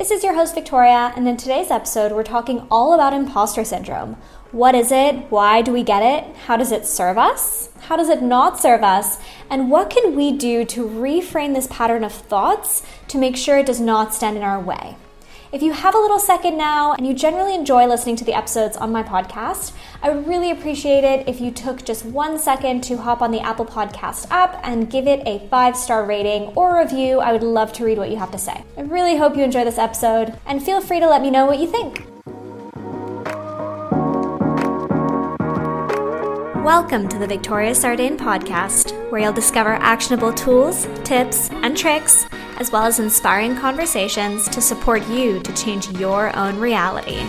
This is your host, Victoria, and in today's episode, we're talking all about imposter syndrome. What is it? Why do we get it? How does it serve us? How does it not serve us? And what can we do to reframe this pattern of thoughts to make sure it does not stand in our way? If you have a little second now and you generally enjoy listening to the episodes on my podcast, I would really appreciate it if you took just one second to hop on the Apple Podcast app and give it a five star rating or review. I would love to read what you have to say. I really hope you enjoy this episode and feel free to let me know what you think. Welcome to the Victoria Sardain podcast, where you'll discover actionable tools, tips, and tricks as well as inspiring conversations to support you to change your own reality.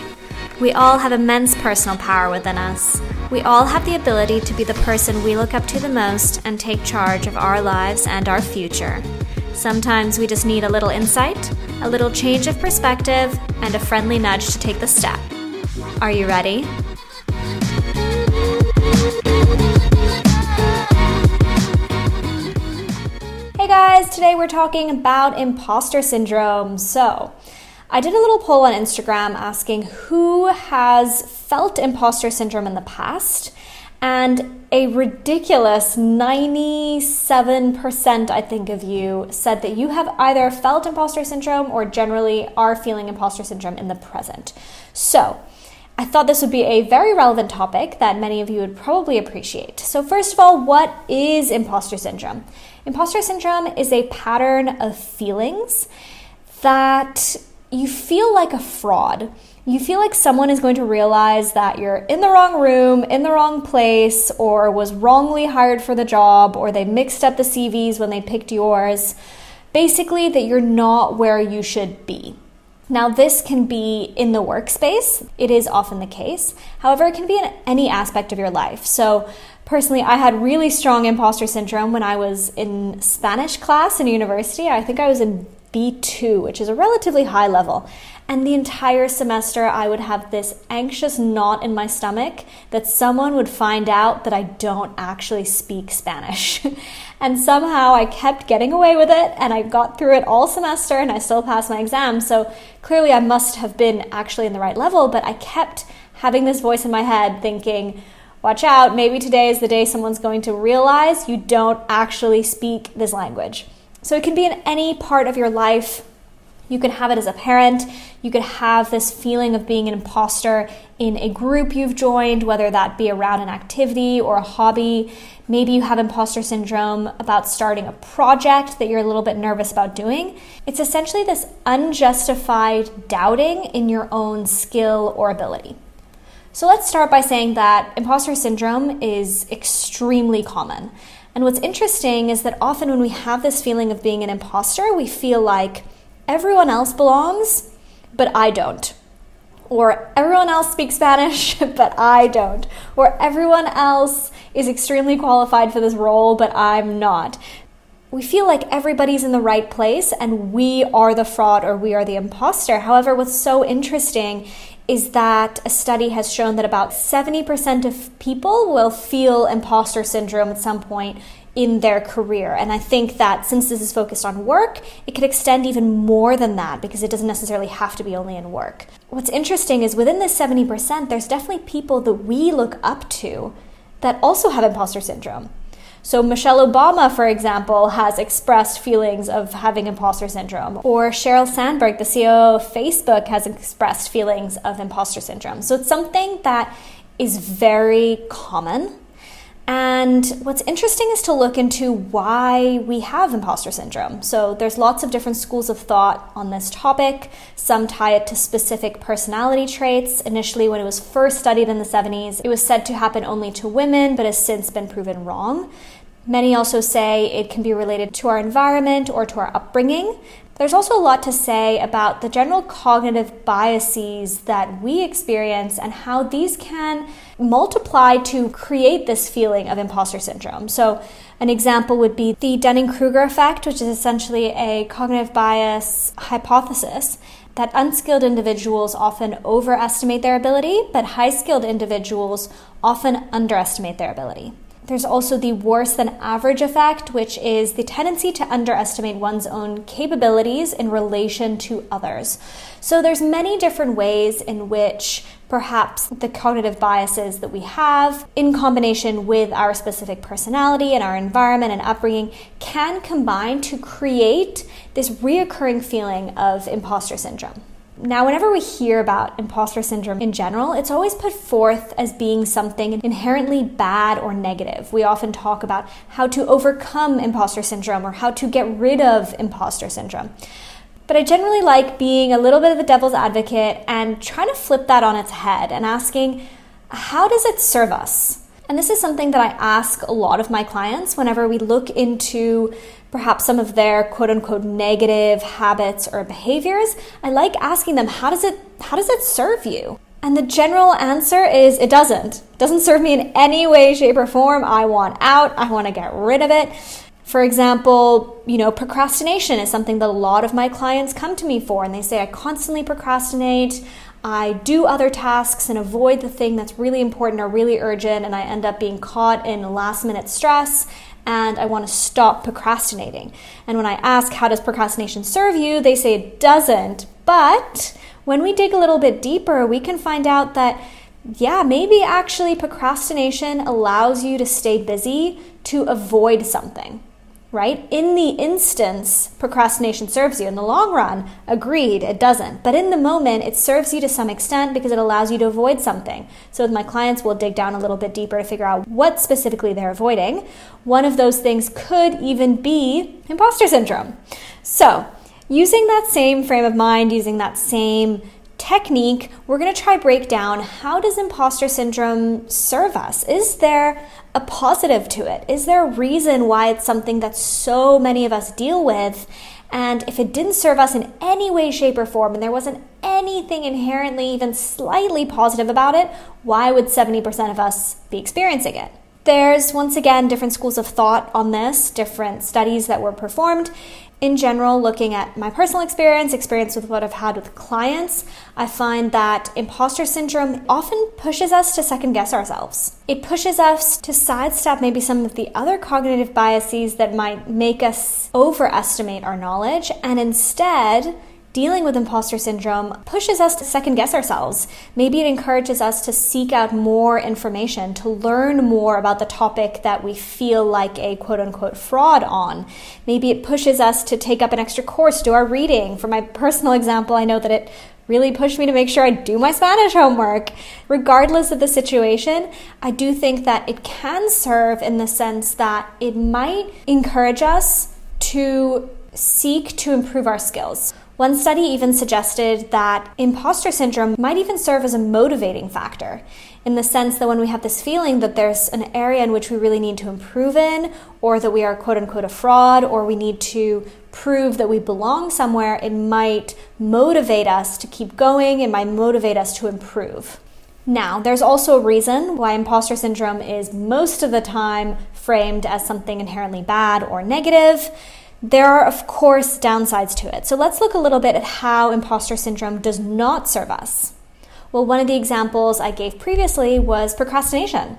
We all have immense personal power within us. We all have the ability to be the person we look up to the most and take charge of our lives and our future. Sometimes we just need a little insight, a little change of perspective, and a friendly nudge to take the step. Are you ready? Guys, today we're talking about imposter syndrome. So, I did a little poll on Instagram asking who has felt imposter syndrome in the past, and a ridiculous 97%, I think, of you said that you have either felt imposter syndrome or generally are feeling imposter syndrome in the present. So, I thought this would be a very relevant topic that many of you would probably appreciate. So, first of all, what is imposter syndrome? Imposter syndrome is a pattern of feelings that you feel like a fraud. You feel like someone is going to realize that you're in the wrong room, in the wrong place, or was wrongly hired for the job, or they mixed up the CVs when they picked yours. Basically, that you're not where you should be. Now, this can be in the workspace, it is often the case. However, it can be in any aspect of your life. So, personally, I had really strong imposter syndrome when I was in Spanish class in university. I think I was in B2, which is a relatively high level. And the entire semester, I would have this anxious knot in my stomach that someone would find out that I don't actually speak Spanish. and somehow I kept getting away with it, and I got through it all semester, and I still passed my exam. So clearly, I must have been actually in the right level, but I kept having this voice in my head thinking, watch out, maybe today is the day someone's going to realize you don't actually speak this language. So it can be in any part of your life. You can have it as a parent. You could have this feeling of being an imposter in a group you've joined, whether that be around an activity or a hobby. Maybe you have imposter syndrome about starting a project that you're a little bit nervous about doing. It's essentially this unjustified doubting in your own skill or ability. So let's start by saying that imposter syndrome is extremely common. And what's interesting is that often when we have this feeling of being an imposter, we feel like everyone else belongs, but I don't. Or everyone else speaks Spanish, but I don't. Or everyone else is extremely qualified for this role, but I'm not. We feel like everybody's in the right place and we are the fraud or we are the imposter. However, what's so interesting is that a study has shown that about 70% of people will feel imposter syndrome at some point in their career. And I think that since this is focused on work, it could extend even more than that because it doesn't necessarily have to be only in work. What's interesting is within this 70%, there's definitely people that we look up to that also have imposter syndrome. So, Michelle Obama, for example, has expressed feelings of having imposter syndrome. Or Sheryl Sandberg, the CEO of Facebook, has expressed feelings of imposter syndrome. So, it's something that is very common. And what's interesting is to look into why we have imposter syndrome. So, there's lots of different schools of thought on this topic. Some tie it to specific personality traits. Initially, when it was first studied in the 70s, it was said to happen only to women, but has since been proven wrong. Many also say it can be related to our environment or to our upbringing. There's also a lot to say about the general cognitive biases that we experience and how these can multiply to create this feeling of imposter syndrome. So, an example would be the Dunning Kruger effect, which is essentially a cognitive bias hypothesis that unskilled individuals often overestimate their ability, but high skilled individuals often underestimate their ability There's also the worse than average effect, which is the tendency to underestimate one's own capabilities in relation to others. So there's many different ways in which perhaps the cognitive biases that we have in combination with our specific personality and our environment and upbringing can combine to create this reoccurring feeling of imposter syndrome. Now, whenever we hear about imposter syndrome in general, it's always put forth as being something inherently bad or negative. We often talk about how to overcome imposter syndrome or how to get rid of imposter syndrome. But I generally like being a little bit of the devil's advocate and trying to flip that on its head and asking, how does it serve us? And this is something that I ask a lot of my clients whenever we look into perhaps some of their quote unquote negative habits or behaviors, I like asking them, how does it, how does it serve you? And the general answer is it doesn't. It doesn't serve me in any way, shape, or form. I want out. I want to get rid of it. For example, you know, procrastination is something that a lot of my clients come to me for, and they say, I constantly procrastinate. I do other tasks and avoid the thing that's really important or really urgent, and I end up being caught in last minute stress and I want to stop procrastinating. And when I ask, how does procrastination serve you? They say it doesn't. But when we dig a little bit deeper, we can find out that, yeah, maybe actually procrastination allows you to stay busy to avoid something right? In the instance, procrastination serves you. In the long run, agreed, it doesn't. But in the moment, it serves you to some extent because it allows you to avoid something. So with my clients, we'll dig down a little bit deeper to figure out what specifically they're avoiding. One of those things could even be imposter syndrome. So, using that same frame of mind, using that same technique, we're going to try break down how does imposter syndrome serve us? Is there a positive to it? Is there a reason why it's something that so many of us deal with? And if it didn't serve us in any way, shape, or form, and there wasn't anything inherently even slightly positive about it, why would 70% of us be experiencing it? There's once again different schools of thought on this, different studies that were performed, in general, looking at my personal experience, experience with what I've had with clients, I find that imposter syndrome often pushes us to second guess ourselves. It pushes us to sidestep maybe some of the other cognitive biases that might make us overestimate our knowledge and instead dealing with imposter syndrome pushes us to second guess ourselves. Maybe it encourages us to seek out more information, to learn more about the topic that we feel like a quote unquote fraud on. Maybe it pushes us to take up an extra course, do our reading. For my personal example, I know that it really pushed me to make sure I do my Spanish homework. Regardless of the situation, I do think that it can serve in the sense that it might encourage us to seek to improve our skills. One study even suggested that imposter syndrome might even serve as a motivating factor in the sense that when we have this feeling that there's an area in which we really need to improve in, or that we are quote unquote a fraud, or we need to prove that we belong somewhere, it might motivate us to keep going, it might motivate us to improve. Now, there's also a reason why imposter syndrome is most of the time framed as something inherently bad or negative. There are, of course, downsides to it. So let's look a little bit at how imposter syndrome does not serve us. Well, one of the examples I gave previously was procrastination.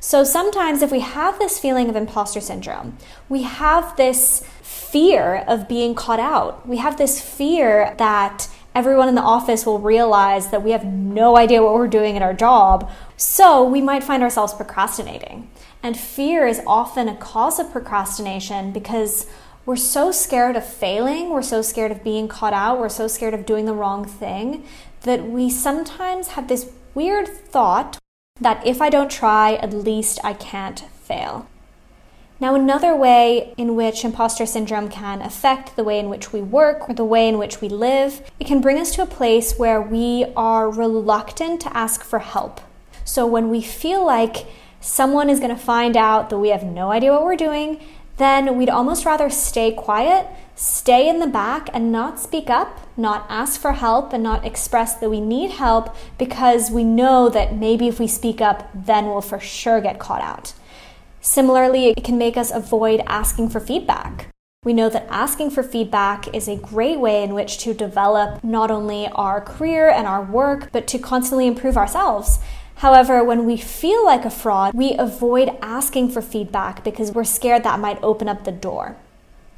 So sometimes, if we have this feeling of imposter syndrome, we have this fear of being caught out. We have this fear that everyone in the office will realize that we have no idea what we're doing at our job. So we might find ourselves procrastinating. And fear is often a cause of procrastination because we're so scared of failing, we're so scared of being caught out, we're so scared of doing the wrong thing that we sometimes have this weird thought that if I don't try, at least I can't fail. Now, another way in which imposter syndrome can affect the way in which we work or the way in which we live, it can bring us to a place where we are reluctant to ask for help. So, when we feel like someone is going to find out that we have no idea what we're doing, then we'd almost rather stay quiet, stay in the back, and not speak up, not ask for help, and not express that we need help because we know that maybe if we speak up, then we'll for sure get caught out. Similarly, it can make us avoid asking for feedback. We know that asking for feedback is a great way in which to develop not only our career and our work, but to constantly improve ourselves. However, when we feel like a fraud, we avoid asking for feedback because we're scared that might open up the door.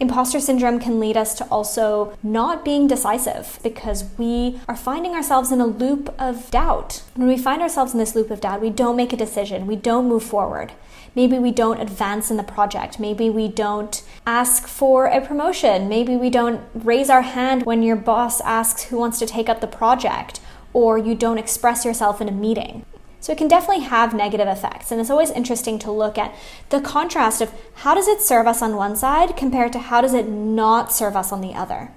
Imposter syndrome can lead us to also not being decisive because we are finding ourselves in a loop of doubt. When we find ourselves in this loop of doubt, we don't make a decision, we don't move forward. Maybe we don't advance in the project. Maybe we don't ask for a promotion. Maybe we don't raise our hand when your boss asks who wants to take up the project, or you don't express yourself in a meeting. So it can definitely have negative effects. And it's always interesting to look at the contrast of how does it serve us on one side compared to how does it not serve us on the other.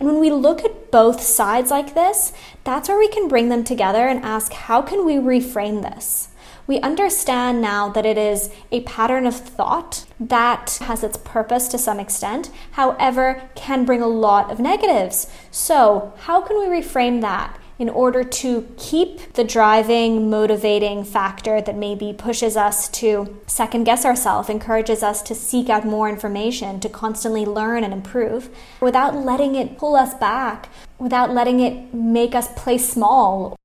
And when we look at both sides like this, that's where we can bring them together and ask how can we reframe this? We understand now that it is a pattern of thought that has its purpose to some extent, however, can bring a lot of negatives. So, how can we reframe that? In order to keep the driving, motivating factor that maybe pushes us to second guess ourselves, encourages us to seek out more information, to constantly learn and improve, without letting it pull us back, without letting it make us play small.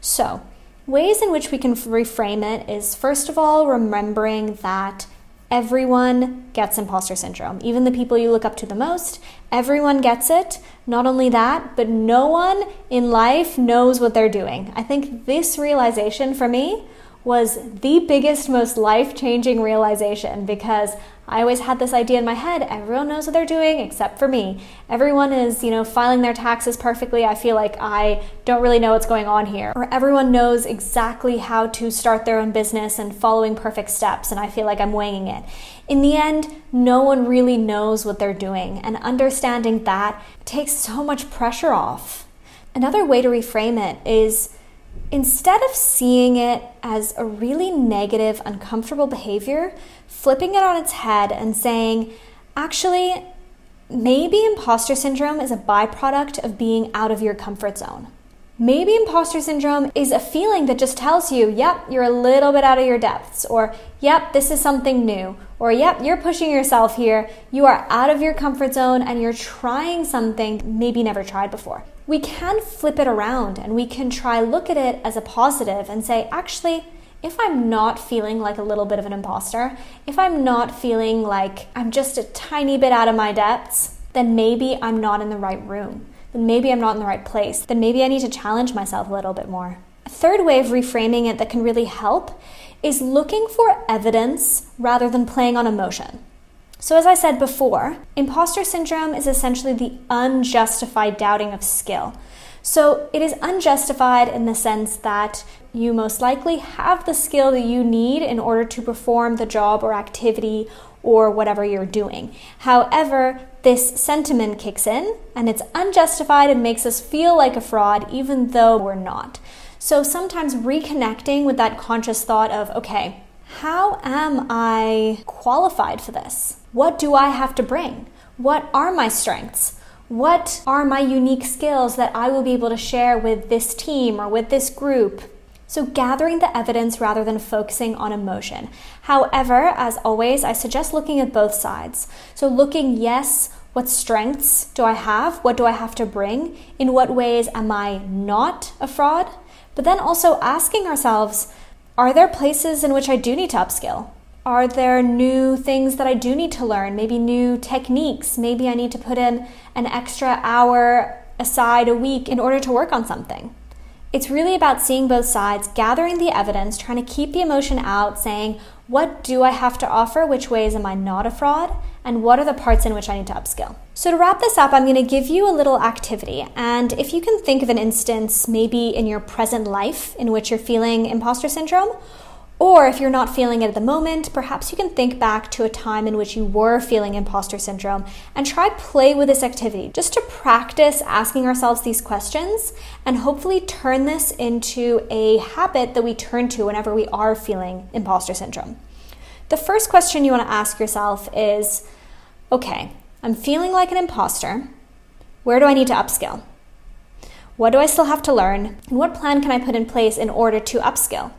So, ways in which we can reframe it is first of all, remembering that Everyone gets imposter syndrome. Even the people you look up to the most, everyone gets it. Not only that, but no one in life knows what they're doing. I think this realization for me was the biggest, most life changing realization because I always had this idea in my head everyone knows what they're doing except for me. Everyone is, you know, filing their taxes perfectly. I feel like I don't really know what's going on here. Or everyone knows exactly how to start their own business and following perfect steps, and I feel like I'm winging it. In the end, no one really knows what they're doing, and understanding that takes so much pressure off. Another way to reframe it is instead of seeing it as a really negative, uncomfortable behavior, flipping it on its head and saying, actually, maybe imposter syndrome is a byproduct of being out of your comfort zone. Maybe imposter syndrome is a feeling that just tells you, yep, you're a little bit out of your depths, or yep, this is something new, or yep, you're pushing yourself here, you are out of your comfort zone and you're trying something maybe never tried before. We can flip it around and we can try look at it as a positive and say, actually, if I'm not feeling like a little bit of an imposter, if I'm not feeling like I'm just a tiny bit out of my depths, then maybe I'm not in the right room. Then maybe I'm not in the right place. Then maybe I need to challenge myself a little bit more. A third way of reframing it that can really help is looking for evidence rather than playing on emotion. So, as I said before, imposter syndrome is essentially the unjustified doubting of skill. So it is unjustified in the sense that you most likely have the skill that you need in order to perform the job or activity or whatever you're doing. However, this sentiment kicks in and it's unjustified and makes us feel like a fraud even though we're not. So sometimes reconnecting with that conscious thought of, okay, how am I qualified for this? What do I have to bring? What are my strengths? What are my unique skills that I will be able to share with this team or with this group? So, gathering the evidence rather than focusing on emotion. However, as always, I suggest looking at both sides. So, looking, yes, what strengths do I have? What do I have to bring? In what ways am I not a fraud? But then also asking ourselves, are there places in which I do need to upskill? Are there new things that I do need to learn? Maybe new techniques. Maybe I need to put in an extra hour aside a week in order to work on something. It's really about seeing both sides, gathering the evidence, trying to keep the emotion out, saying, what do I have to offer? Which ways am I not a fraud? And what are the parts in which I need to upskill? So, to wrap this up, I'm going to give you a little activity. And if you can think of an instance, maybe in your present life, in which you're feeling imposter syndrome, or if you're not feeling it at the moment, perhaps you can think back to a time in which you were feeling imposter syndrome and try play with this activity just to practice asking ourselves these questions and hopefully turn this into a habit that we turn to whenever we are feeling imposter syndrome. The first question you want to ask yourself is okay, I'm feeling like an imposter. Where do I need to upskill? What do I still have to learn? And what plan can I put in place in order to upskill?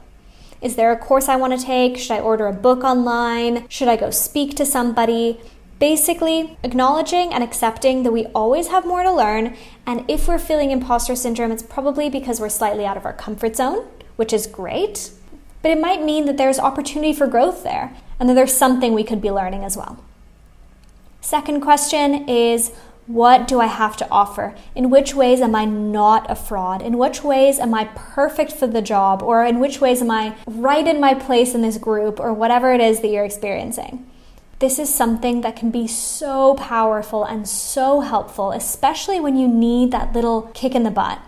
Is there a course I want to take? Should I order a book online? Should I go speak to somebody? Basically, acknowledging and accepting that we always have more to learn, and if we're feeling imposter syndrome, it's probably because we're slightly out of our comfort zone which is great, but it might mean that there's opportunity for growth there and that there's something we could be learning as well. Second question is what do I have to offer? In which ways am I not a fraud? In which ways am I perfect for the job? Or in which ways am I right in my place in this group or whatever it is that you're experiencing? This is something that can be so powerful and so helpful, especially when you need that little kick in the butt.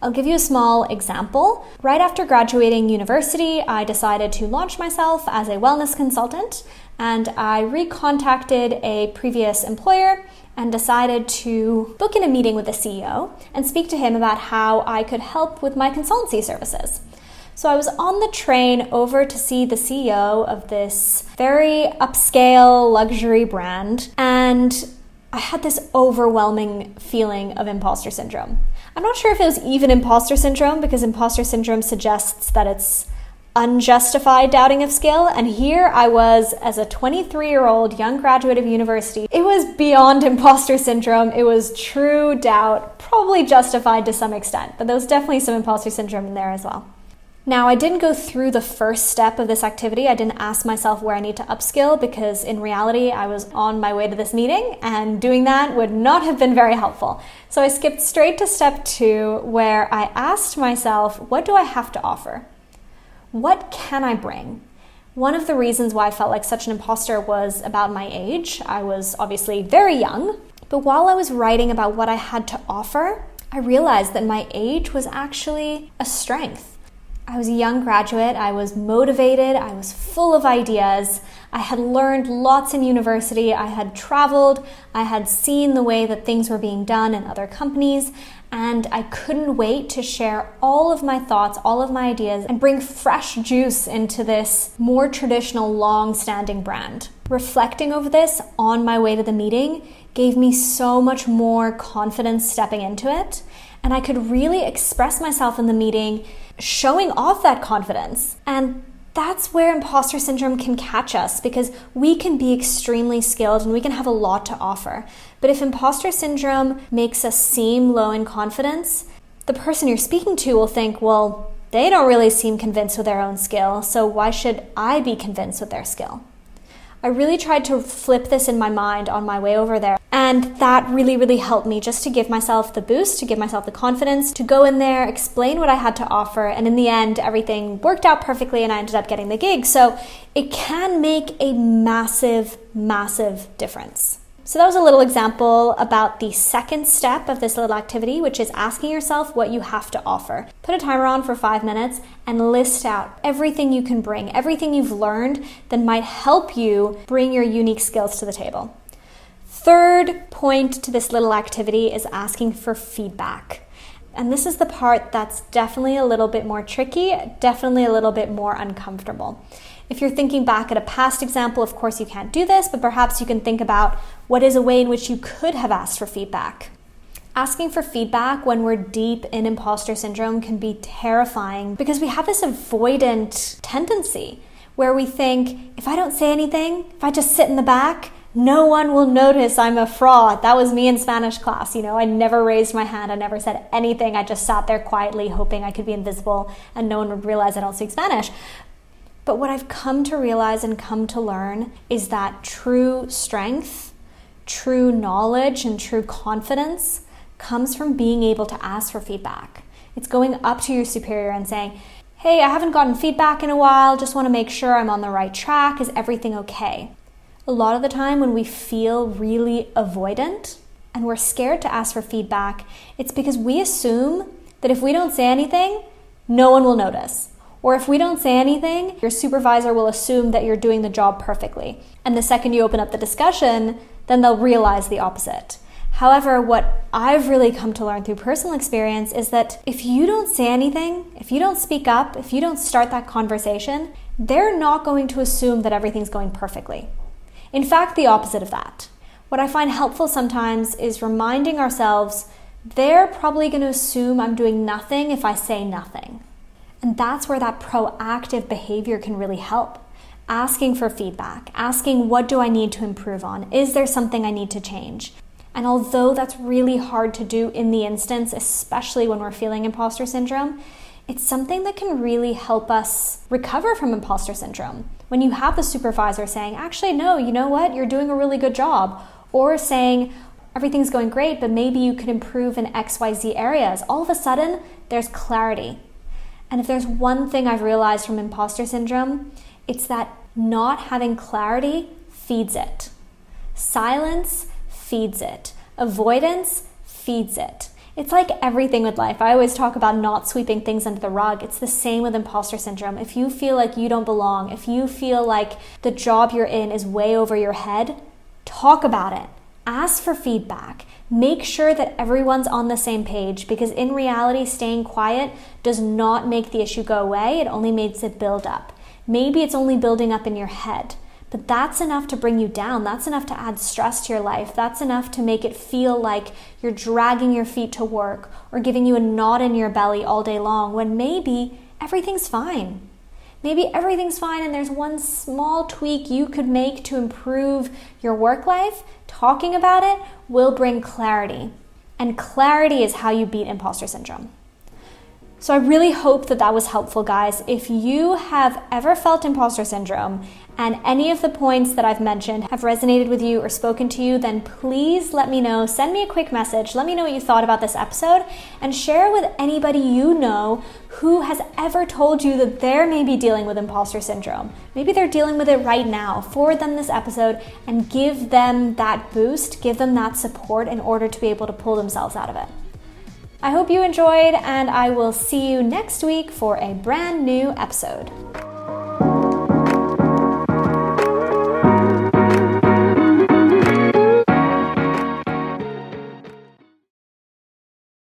I'll give you a small example. Right after graduating university, I decided to launch myself as a wellness consultant and I recontacted a previous employer and decided to book in a meeting with the CEO and speak to him about how I could help with my consultancy services. So I was on the train over to see the CEO of this very upscale luxury brand, and I had this overwhelming feeling of imposter syndrome. I'm not sure if it was even imposter syndrome because imposter syndrome suggests that it's unjustified doubting of skill. And here I was as a 23 year old young graduate of university. It was beyond imposter syndrome. It was true doubt, probably justified to some extent, but there was definitely some imposter syndrome in there as well. Now, I didn't go through the first step of this activity. I didn't ask myself where I need to upskill because in reality, I was on my way to this meeting and doing that would not have been very helpful. So I skipped straight to step two where I asked myself, what do I have to offer? What can I bring? One of the reasons why I felt like such an imposter was about my age. I was obviously very young, but while I was writing about what I had to offer, I realized that my age was actually a strength. I was a young graduate, I was motivated, I was full of ideas. I had learned lots in university, I had traveled, I had seen the way that things were being done in other companies, and I couldn't wait to share all of my thoughts, all of my ideas, and bring fresh juice into this more traditional, long standing brand. Reflecting over this on my way to the meeting gave me so much more confidence stepping into it, and I could really express myself in the meeting showing off that confidence. And that's where imposter syndrome can catch us because we can be extremely skilled and we can have a lot to offer. But if imposter syndrome makes us seem low in confidence, the person you're speaking to will think, well, they don't really seem convinced with their own skill, so why should I be convinced with their skill? I really tried to flip this in my mind on my way over there. And that really, really helped me just to give myself the boost, to give myself the confidence to go in there, explain what I had to offer. And in the end, everything worked out perfectly and I ended up getting the gig. So it can make a massive, massive difference. So that was a little example about the second step of this little activity, which is asking yourself what you have to offer. Put a timer on for five minutes and list out everything you can bring, everything you've learned that might help you bring your unique skills to the table. Third point to this little activity is asking for feedback. And this is the part that's definitely a little bit more tricky, definitely a little bit more uncomfortable. If you're thinking back at a past example, of course you can't do this, but perhaps you can think about what is a way in which you could have asked for feedback. Asking for feedback when we're deep in imposter syndrome can be terrifying because we have this avoidant tendency where we think if I don't say anything, if I just sit in the back, no one will notice I'm a fraud. That was me in Spanish class. You know, I never raised my hand. I never said anything. I just sat there quietly hoping I could be invisible and no one would realize I don't speak Spanish. But what I've come to realize and come to learn is that true strength, true knowledge, and true confidence comes from being able to ask for feedback. It's going up to your superior and saying, Hey, I haven't gotten feedback in a while, just want to make sure I'm on the right track. Is everything okay? A lot of the time, when we feel really avoidant and we're scared to ask for feedback, it's because we assume that if we don't say anything, no one will notice. Or if we don't say anything, your supervisor will assume that you're doing the job perfectly. And the second you open up the discussion, then they'll realize the opposite. However, what I've really come to learn through personal experience is that if you don't say anything, if you don't speak up, if you don't start that conversation, they're not going to assume that everything's going perfectly. In fact, the opposite of that. What I find helpful sometimes is reminding ourselves they're probably going to assume I'm doing nothing if I say nothing. And that's where that proactive behavior can really help. Asking for feedback, asking what do I need to improve on? Is there something I need to change? And although that's really hard to do in the instance, especially when we're feeling imposter syndrome, it's something that can really help us recover from imposter syndrome. When you have the supervisor saying, actually, no, you know what, you're doing a really good job, or saying, everything's going great, but maybe you could improve in XYZ areas, all of a sudden, there's clarity. And if there's one thing I've realized from imposter syndrome, it's that not having clarity feeds it. Silence feeds it. Avoidance feeds it. It's like everything with life. I always talk about not sweeping things under the rug. It's the same with imposter syndrome. If you feel like you don't belong, if you feel like the job you're in is way over your head, talk about it. Ask for feedback. Make sure that everyone's on the same page because in reality, staying quiet does not make the issue go away, it only makes it build up. Maybe it's only building up in your head. But that's enough to bring you down. That's enough to add stress to your life. That's enough to make it feel like you're dragging your feet to work or giving you a knot in your belly all day long when maybe everything's fine. Maybe everything's fine and there's one small tweak you could make to improve your work life. Talking about it will bring clarity. And clarity is how you beat imposter syndrome. So, I really hope that that was helpful, guys. If you have ever felt imposter syndrome and any of the points that I've mentioned have resonated with you or spoken to you, then please let me know. Send me a quick message. Let me know what you thought about this episode and share with anybody you know who has ever told you that they're maybe dealing with imposter syndrome. Maybe they're dealing with it right now. Forward them this episode and give them that boost, give them that support in order to be able to pull themselves out of it. I hope you enjoyed, and I will see you next week for a brand new episode.